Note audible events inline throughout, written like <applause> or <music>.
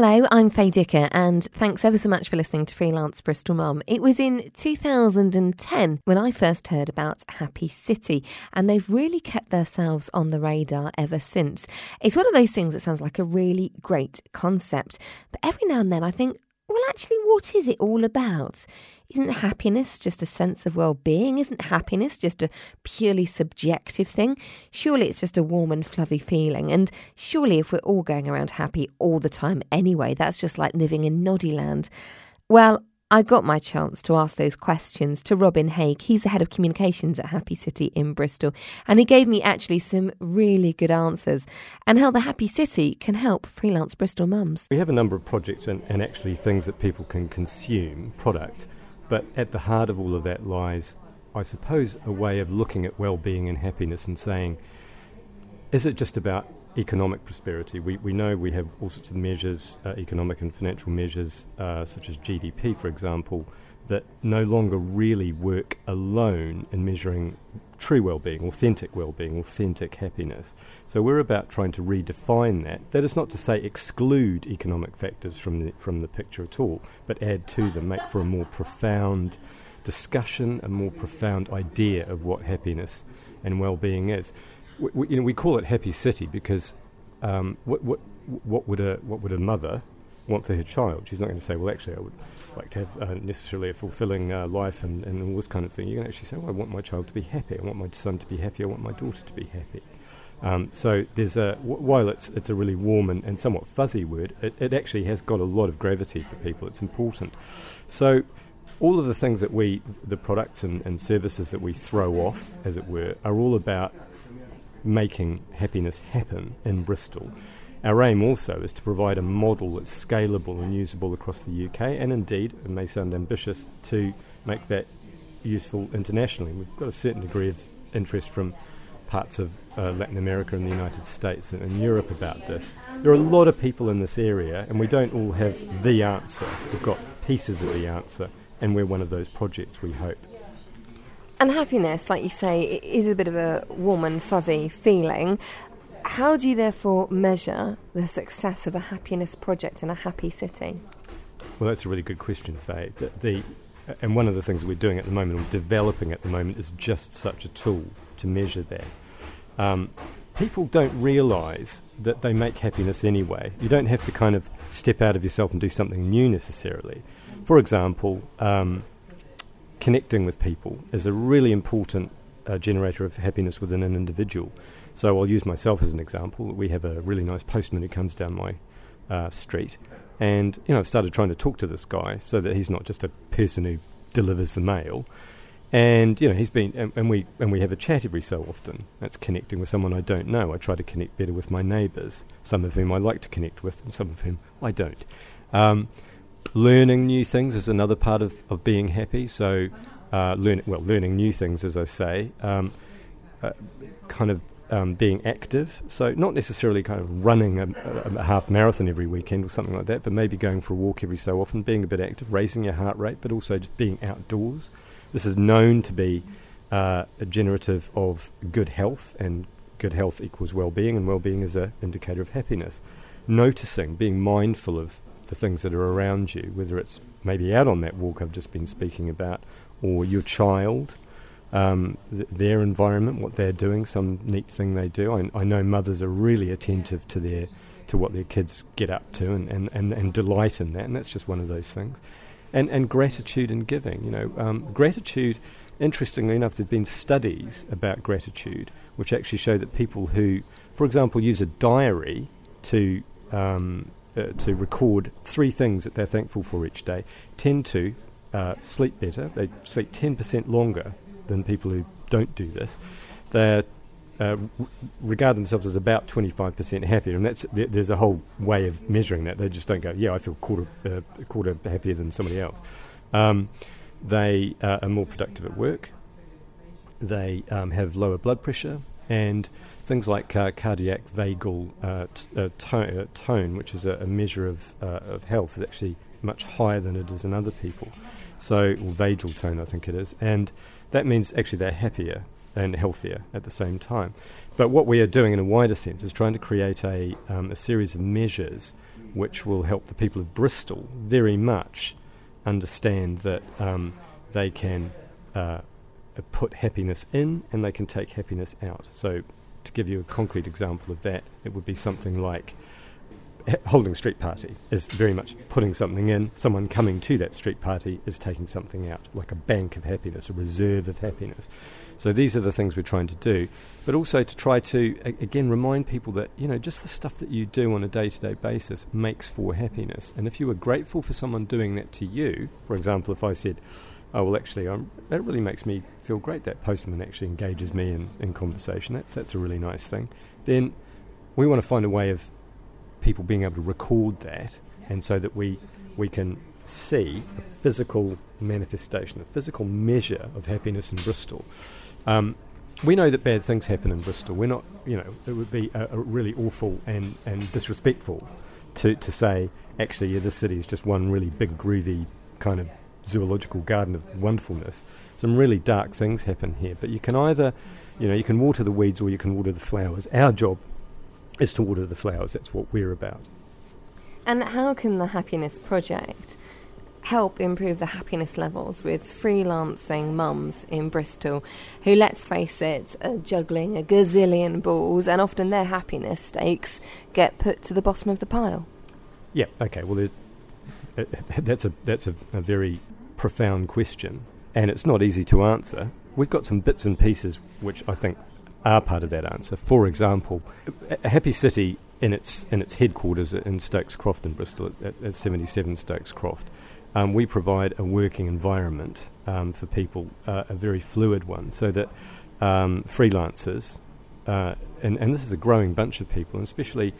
Hello, I'm Faye Dicker, and thanks ever so much for listening to Freelance Bristol Mum. It was in 2010 when I first heard about Happy City, and they've really kept themselves on the radar ever since. It's one of those things that sounds like a really great concept, but every now and then I think, well, actually, what is it all about? Isn't happiness just a sense of well being? Isn't happiness just a purely subjective thing? Surely it's just a warm and fluffy feeling. And surely if we're all going around happy all the time anyway, that's just like living in noddy land. Well, I got my chance to ask those questions to Robin Haig. He's the head of communications at Happy City in Bristol, and he gave me actually some really good answers and how the Happy City can help freelance Bristol mums. We have a number of projects and, and actually things that people can consume, product, but at the heart of all of that lies, I suppose, a way of looking at well being and happiness and saying, is it just about economic prosperity? We, we know we have all sorts of measures, uh, economic and financial measures, uh, such as GDP, for example, that no longer really work alone in measuring true well-being, authentic well-being, authentic happiness. So we're about trying to redefine that. That is not to say exclude economic factors from the from the picture at all, but add to them, make for a more profound discussion, a more profound idea of what happiness and well-being is we, you know, we call it Happy City because um, what, what, what, would a, what would a mother want for her child? She's not going to say, well, actually, I would like to have uh, necessarily a fulfilling uh, life and, and all this kind of thing. You can actually say, well, I want my child to be happy. I want my son to be happy. I want my daughter to be happy. Um, so there's a while it's it's a really warm and, and somewhat fuzzy word, it, it actually has got a lot of gravity for people. It's important. So all of the things that we, the products and, and services that we throw off, as it were, are all about making happiness happen in Bristol. Our aim also is to provide a model that's scalable and usable across the UK, and indeed, it may sound ambitious, to make that useful internationally. We've got a certain degree of interest from parts of uh, Latin America and the United States and, and, Europe about this. There are a lot of people in this area, and we don't all have the answer. We've got pieces of the answer, and we're one of those projects, we hope. And happiness, like you say, is a bit of a warm and fuzzy feeling. How do you therefore measure the success of a happiness project in a happy city? Well, that's a really good question, Faye. The, the, and one of the things we're doing at the moment, or developing at the moment, is just such a tool to measure that. Um, people don't realise that they make happiness anyway. You don't have to kind of step out of yourself and do something new necessarily. For example, um, connecting with people is a really important uh, generator of happiness within an individual. So I'll use myself as an example. We have a really nice postman who comes down my uh, street, and you know I've started trying to talk to this guy so that he's not just a person who delivers the mail. And you know he's been, and, and we and we have a chat every so often. That's connecting with someone I don't know. I try to connect better with my neighbours, some of whom I like to connect with, and some of whom I don't. Um, learning new things is another part of, of being happy. So, uh, learn, well, learning new things, as I say, um, uh, kind of um, being active. So, not necessarily kind of running a, a, a, half marathon every weekend or something like that, but maybe going for a walk every so often, being a bit active, raising your heart rate, but also just being outdoors. This is known to be uh, a generative of good health, and good health equals well being, and well being is an indicator of happiness. Noticing, being mindful of the things that are around you, whether it's maybe out on that walk I've just been speaking about, or your child, um, th- their environment, what they're doing, some neat thing they do. I, I, know mothers are really attentive to their to what their kids get up to and, and, and, and delight in that, and that's just one of those things. And and gratitude and giving, you know, um, gratitude. Interestingly enough, there've been studies about gratitude which actually show that people who, for example, use a diary to um, uh, to record three things that they're thankful for each day tend to uh, sleep better. They sleep 10% longer than people who don't do this. They uh, regard themselves as about 25% happier, and that's th- there's a whole way of measuring that. They just don't go, yeah, I feel quarter uh, quarter happier than somebody else. Um, they uh, are more productive at work. They um, have lower blood pressure, and things like uh, cardiac vagal uh, t- uh, to- uh, tone, which is a, a measure of, uh, of health, is actually much higher than it is in other people. So, vagal tone, I think it is. And that means actually they're happier and healthier at the same time. But what we are doing in a wider sense is trying to create a, um, a series of measures which will help the people of Bristol very much understand that um, they can uh, put happiness in and they can take happiness out. So, to give you a concrete example of that, it would be something like holding a street party is very much putting something in. Someone coming to that street party is taking something out, like a bank of happiness, a reserve of happiness. So these are the things we're trying to do, but also to try to again remind people that you know just the stuff that you do on a day-to-day basis makes for happiness. And if you were grateful for someone doing that to you, for example, if I said, "Oh well, actually, I'm, that really makes me feel great. That postman actually engages me in, in conversation. That's that's a really nice thing." Then we want to find a way of people being able to record that, and so that we we can see a physical manifestation, a physical measure of happiness in Bristol. Um, we know that bad things happen in Bristol. We're not, you know, it would be a, a really awful and, and disrespectful to, to say, actually, yeah, this city is just one really big, groovy kind of zoological garden of wonderfulness. Some really dark things happen here, but you can either, you know, you can water the weeds or you can water the flowers. Our job is to water the flowers. That's what we're about. And how can the Happiness Project help improve the happiness levels with freelancing mums in Bristol who, let's face it, are juggling a gazillion balls and often their happiness stakes get put to the bottom of the pile? Yeah, okay, well, uh, <laughs> that's, a, that's a, a very profound question and it's not easy to answer. We've got some bits and pieces which I think are part of that answer. For example, a happy city in its in its headquarters in Stokes Croft in Bristol at, at 77 Stokes Croft um, we provide a working environment um, for people, uh, a very fluid one, so that um, freelancers, uh, and, and this is a growing bunch of people, and especially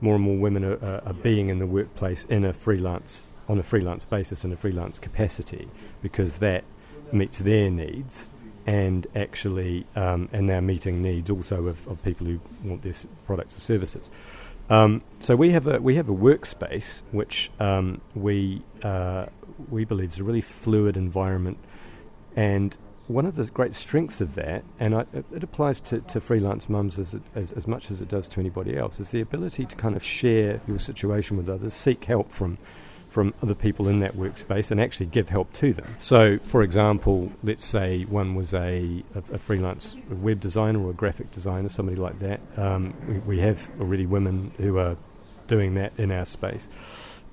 more and more women are, are, being in the workplace in a freelance on a freelance basis in a freelance capacity because that meets their needs and actually um, and they're meeting needs also of, of people who want their products or services. Um, so we have a we have a workspace which um, we uh, we believe is a really fluid environment, and one of the great strengths of that, and I, it, applies to, to freelance mums as, as, as much as it does to anybody else, is the ability to kind of share your situation with others, seek help from from other people in that workspace and actually give help to them. So, for example, let's say one was a, a, freelance web designer or a graphic designer, somebody like that. Um, we, we, have already women who are doing that in our space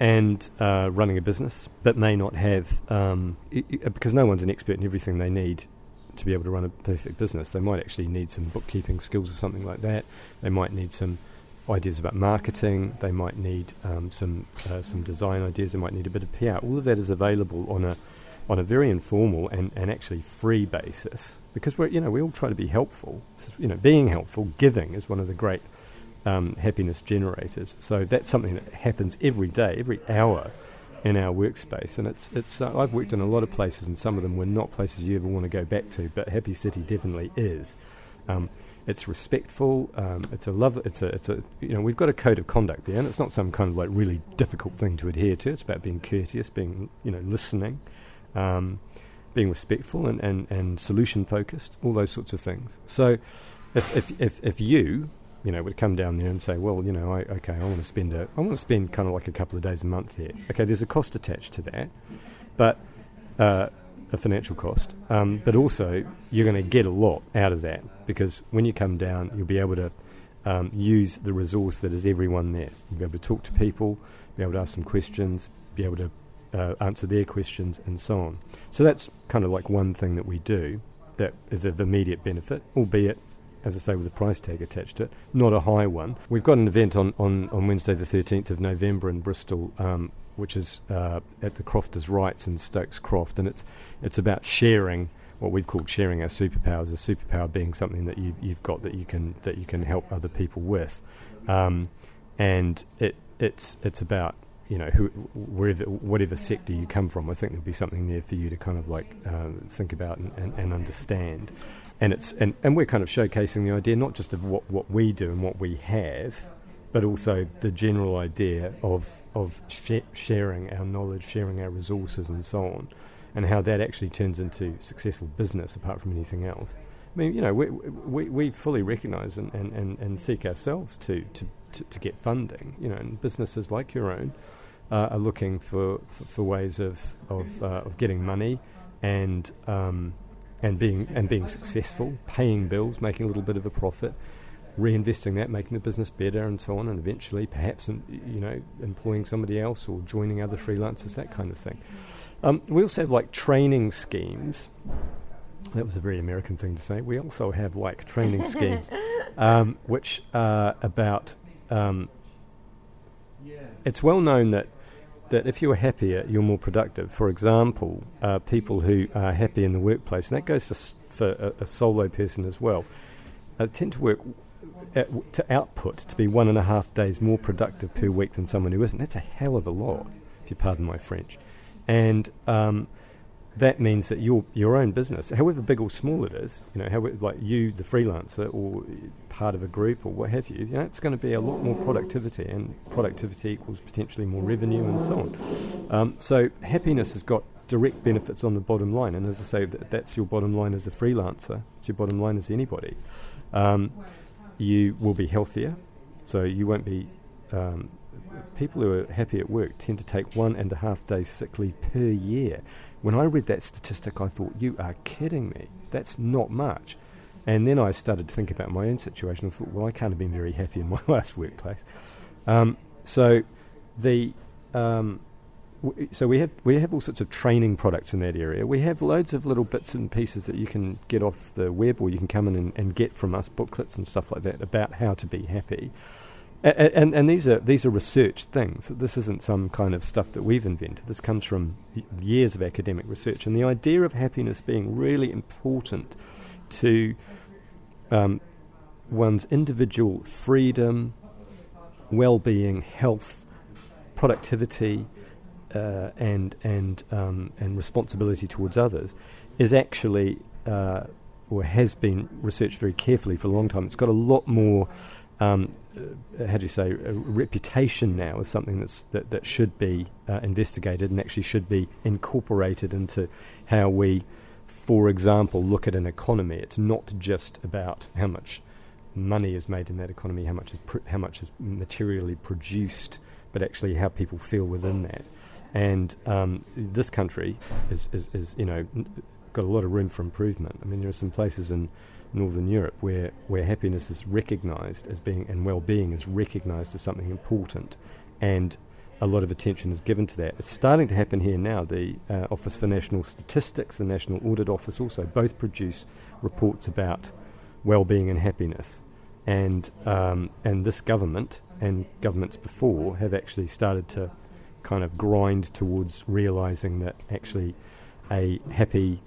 and uh, running a business, but may not have, um, it, because no one's an expert in everything they need to be able to run a perfect business. They might actually need some bookkeeping skills or something like that. They might need some ideas about marketing. They might need um, some uh, some design ideas. They might need a bit of PR. All of that is available on a on a very informal and, and actually free basis because we're you know we all try to be helpful. you know, being helpful, giving is one of the great um, happiness generators. So that's something that happens every day, every hour in our workspace. And it's it's uh, I've worked in a lot of places, and some of them were not places you ever want to go back to, but Happy City definitely is. Um, it's respectful. Um, it's a love. It's a. It's a. You know, we've got a code of conduct there, and it's not some kind of like really difficult thing to adhere to. It's about being courteous, being you know listening, um, being respectful, and, and, and solution focused. All those sorts of things. So, if if if, if you you know, would come down there and say, well, you know, I, okay, I want to spend a, I want to spend kind of like a couple of days a month here. Okay, there's a cost attached to that, but uh, a financial cost, um, but also you're going to get a lot out of that because when you come down, you'll be able to um, use the resource that is everyone there. You'll be able to talk to people, be able to ask some questions, be able to uh, answer their questions, and so on. So that's kind of like one thing that we do that is of immediate benefit, albeit as I say, with a price tag attached to it, not a high one. We've got an event on, on, on Wednesday, the 13th of November in Bristol, um, which is uh, at the Crofters' Rights in Stokes Croft, and it's it's about sharing what we've called sharing our superpowers. A superpower being something that you've, you've got that you can that you can help other people with, um, and it it's it's about you know who, wherever whatever sector you come from. I think there'll be something there for you to kind of like uh, think about and, and, and understand and it's and, and we're kind of showcasing the idea not just of what, what we do and what we have, but also the general idea of of sh- sharing our knowledge, sharing our resources, and so on, and how that actually turns into successful business apart from anything else. I mean, you know, we, we, we fully recognise and, and, and, and seek ourselves to, to, to, to get funding. You know, and businesses like your own uh, are looking for, for, for, ways of of, uh, of getting money and um, and being and being successful, paying bills, making a little bit of a profit, reinvesting that, making the business better, and so on, and eventually perhaps you know employing somebody else or joining other freelancers, that kind of thing. Um, we also have like training schemes. That was a very American thing to say. We also have like training <laughs> schemes, um, which are about. Um, it's well known that that if you're happier, you're more productive. For example, uh, people who are happy in the workplace, and that goes for, for a, a, solo person as well, uh, tend to work to output to be one and a half days more productive per week than someone who isn't. That's a hell of a lot, if you pardon my French. And um, that means that your your own business, however big or small it is, you know, like you, the freelancer, or part of a group, or what have you, you know, it's going to be a lot more productivity, and productivity equals potentially more revenue, and so on. Um, so happiness has got direct benefits on the bottom line, and as I say, that, that's your bottom line as a freelancer. It's your bottom line as anybody. Um, you will be healthier, so you won't be um, people who are happy at work tend to take one and a half days sick leave per year. When I read that statistic, I thought, you are kidding me. That's not much. And then I started to think about my own situation and thought, well, I can't have been very happy in my <laughs> last workplace. Um, so the um, so we have we have all sorts of training products in that area. We have loads of little bits and pieces that you can get off the web, or you can come in and, and get from us, booklets and stuff like that about how to be happy. And, and, and, these are these are research things. This isn't some kind of stuff that we've invented. This comes from years of academic research, and the idea of happiness being really important to um, one's individual freedom, well-being, health, productivity, uh, and and um, and responsibility towards others is actually uh, or has been researched very carefully for a long time. It's got a lot more um, uh, how do you say, a reputation now as something that's, that, that should be uh, investigated and actually should be incorporated into how we, for example, look at an economy. It's not just about how much money is made in that economy, how much is pr- how much is materially produced, but actually how people feel within that. And um, this country is, is, is, you know, got a lot of room for improvement. I mean, there are some places in Northern Europe, where, where happiness is recognised as being and well-being is recognised as something important, and a lot of attention is given to that. It's starting to happen here now. The uh, Office for National Statistics, the National Audit Office, also both produce reports about well-being and happiness, and um, and this government and governments before have actually started to kind of grind towards realizing that actually a happy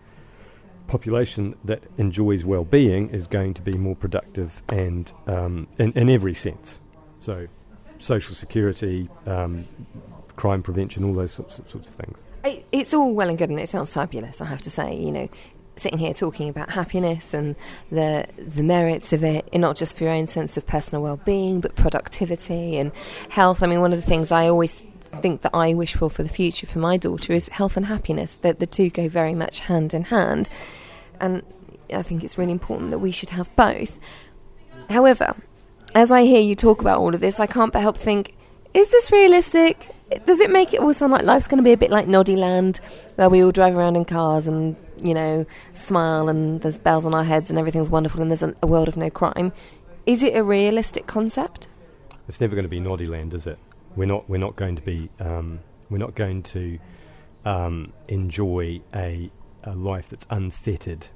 population that enjoys well-being is going to be more productive and um, in, in every sense. So, social security, um, crime prevention, all those sorts, sorts of things. It's all well and good, and it sounds fabulous. I have to say, you know, sitting here talking about happiness and the the merits of it, not just for your own sense of personal well-being, but productivity and health. I mean, one of the things I always think that I wish for for the future for my daughter is health and happiness. That the two go very much hand in hand, and I think it's really important that we should have both. However, as I hear you talk about all of this, I can't but help think: Is this realistic? Does it make it all sound like life's going to be a bit like Noddyland, where we all drive around in cars and you know smile and there's bells on our heads and everything's wonderful and there's a, world of no crime? Is it a realistic concept? It's never going to be Noddyland, is it? We're not. We're not going to be. Um, we're not going to um, enjoy a, a, life that's unfettered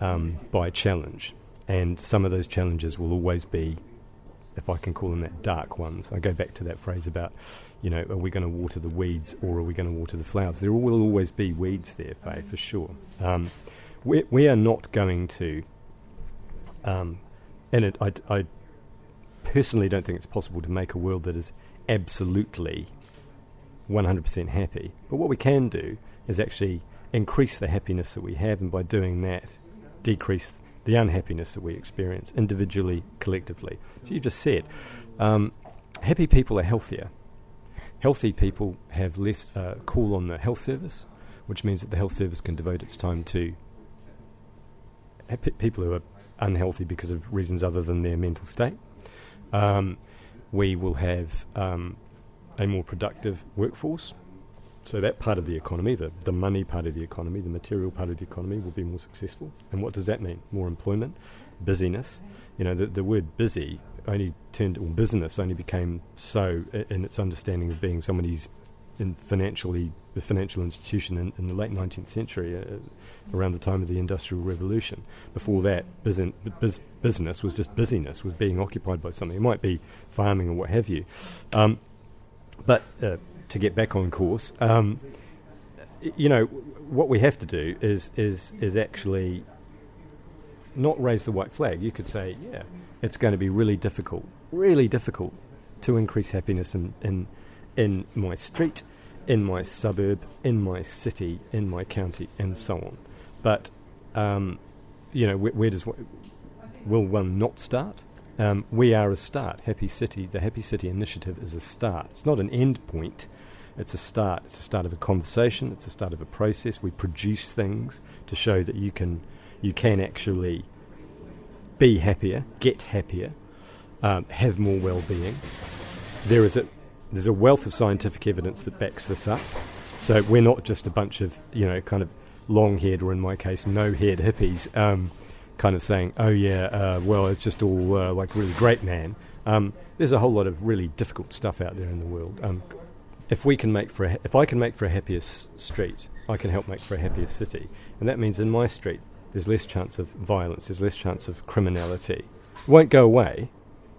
um, by challenge. And some of those challenges will always be, if I can call them that, dark ones. I go back to that phrase about, you know, are we going to water the weeds or are we going to water the flowers? There will always be weeds there, Faye, for sure. Um, we, we are not going to, um, and it, I, I personally don't think it's possible to make a world that is absolutely 100% happy. But what we can do is actually increase the happiness that we have, and by doing that, decrease the unhappiness that we experience individually, collectively. So you just said, um, happy people are healthier. Healthy people have less uh, call on the health service, which means that the health service can devote its time to people who are unhealthy because of reasons other than their mental state. Um, we will have um, a more productive workforce. So that part of the economy, the, the money part of the economy, the material part of the economy will be more successful. And what does that mean? More employment, busyness. You know, the, the word busy only turned, or business only became so in its understanding of being somebody's in financially the financial institution in, in the late 19th century, uh, around the time of the Industrial Revolution. Before that, business was just busyness, was being occupied by something. It might be farming or what have you. Um, but uh, to get back on course, um, you know, what we have to do is is is actually not raise the white flag. You could say, yeah, it's going to be really difficult, really difficult to increase happiness in, in, in my street, in my suburb, in my city, in my county, and so on. But, um, you know, where, where, does will one not start? Um, we are a start. Happy City, the Happy City Initiative is a start. It's not an end point. It's a start. It's a start of a conversation. It's a start of a process. We produce things to show that you can you can actually be happier, get happier, um, have more well-being. There is a there's a wealth of scientific evidence that backs this up. So we're not just a bunch of you know kind of long-haired or in my case no-haired hippies, um, kind of saying, oh yeah, uh, well it's just all uh, like really great, man. Um, there's a whole lot of really difficult stuff out there in the world. Um, if we can make for a, if I can make for a happier street, I can help make for a happier city, and that means in my street there's less chance of violence, there's less chance of criminality. It won't go away.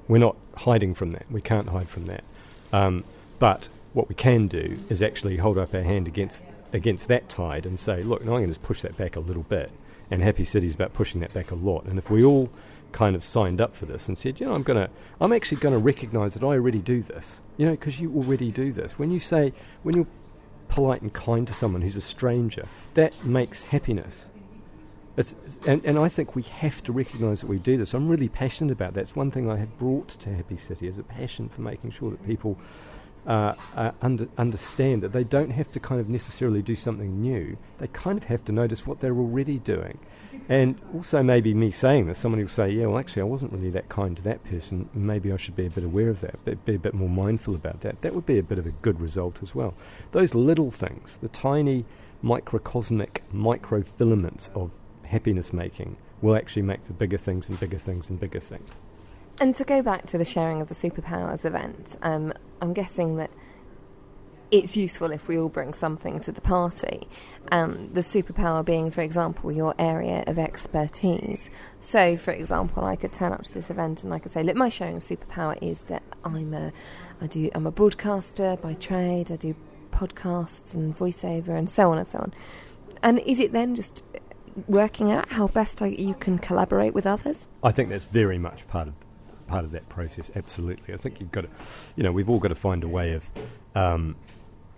We're not hiding from that. We can't hide from that. Um, but what we can do is actually hold up our hand against against that tide and say, look, no, I'm going to just push that back a little bit. And Happy City is about pushing that back a lot. And if we all kind of signed up for this and said, you know, I'm going to, I'm actually going to recognise that I already do this, you know, because you already do this. When you say, when you're polite and kind to someone who's a stranger, that makes happiness. It's, and, and I think we have to recognise that we do this. I'm really passionate about that. It's one thing I have brought to Happy City is a passion for making sure that people uh, uh, under, understand that they don't have to kind of necessarily do something new. They kind of have to notice what they're already doing. And also, maybe me saying this, somebody will say, Yeah, well, actually, I wasn't really that kind to that person. Maybe I should be a bit aware of that, be a bit more mindful about that. That would be a bit of a good result as well. Those little things, the tiny microcosmic microfilaments of happiness making will actually make the bigger things and bigger things and bigger things. And to go back to the sharing of the superpowers event, um, I'm guessing that it's useful if we all bring something to the party. Um, the superpower being, for example, your area of expertise. So, for example, I could turn up to this event and I could say, "Look, my sharing of superpower is that I'm a, I do, I'm a broadcaster by trade. I do podcasts and voiceover and so on and so on." And is it then just working out how best I, you can collaborate with others? I think that's very much part of part of that process. Absolutely, I think you've got to, you know, we've all got to find a way of. Um,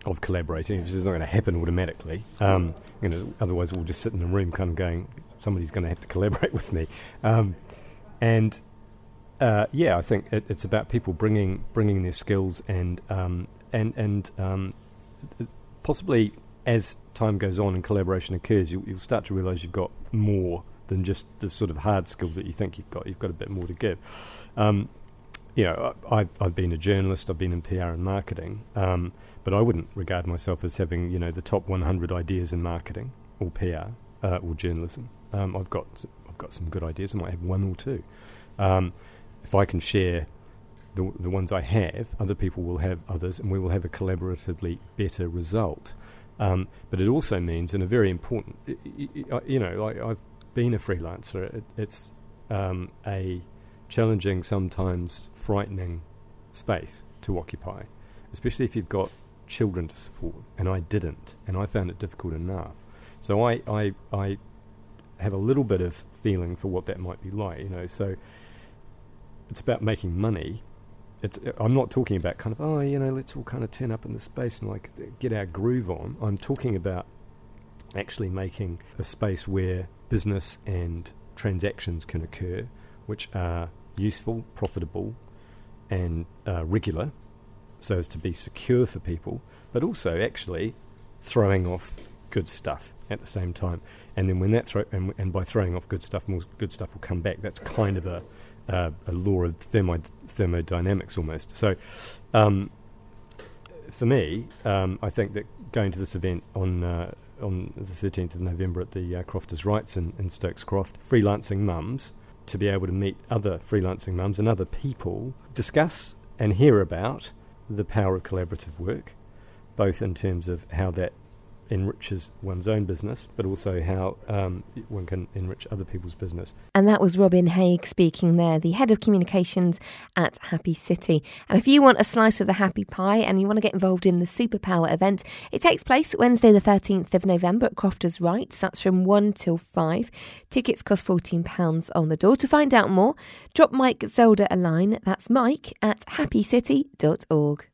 of collaborating, this is not going to happen automatically. Um, you know, otherwise, we'll just sit in a room, kind of going, "Somebody's going to have to collaborate <laughs> with me." Um, and uh, yeah, I think it, it's about people bringing bringing their skills and um, and and um, possibly as time goes on and collaboration occurs, you, will start to realise you've got more than just the sort of hard skills that you think you've got. You've got a bit more to give. Um, you know, I, have been a journalist. I've been in PR and marketing, um, but I wouldn't regard myself as having you know the top 100 ideas in marketing or PR uh, or journalism. Um, I've got I've got some good ideas. I might have one or two. Um, if I can share the, the ones I have, other people will have others, and we will have a collaboratively better result. Um, but it also means, and a very important, you know, like I've been a freelancer. It, it's um, a challenging, sometimes frightening space to occupy, especially if you've got children to support. And I didn't, and I found it difficult enough. So I, I, I have a little bit of feeling for what that might be like, you know. So it's about making money, it's I'm not talking about kind of oh you know let's all kind of turn up in the space and like get our groove on. I'm talking about actually making a space where business and transactions can occur, which are useful, profitable, and uh, regular, so as to be secure for people, but also actually throwing off good stuff at the same time. And then when that throw and, and by throwing off good stuff, more good stuff will come back. That's kind of a uh, a law of thermo- thermodynamics almost. So, um, for me, um, I think that going to this event on uh, on the 13th of November at the uh, Crofters Rights in, in Stokes Croft, freelancing mums, to be able to meet other freelancing mums and other people, discuss and hear about the power of collaborative work, both in terms of how that enriches one's own business, but also how um, one can enrich other people's business. And that was Robin Haig speaking there, the head of communications at Happy City. And if you want a slice of the happy pie and you want to get involved in the Superpower event, it takes place Wednesday, the 13th of November at Crofters Rights. That's from 1 till 5. Tickets cost £14 on the door. To find out more, drop Mike Zeidler a line. That's mike at happycity.org.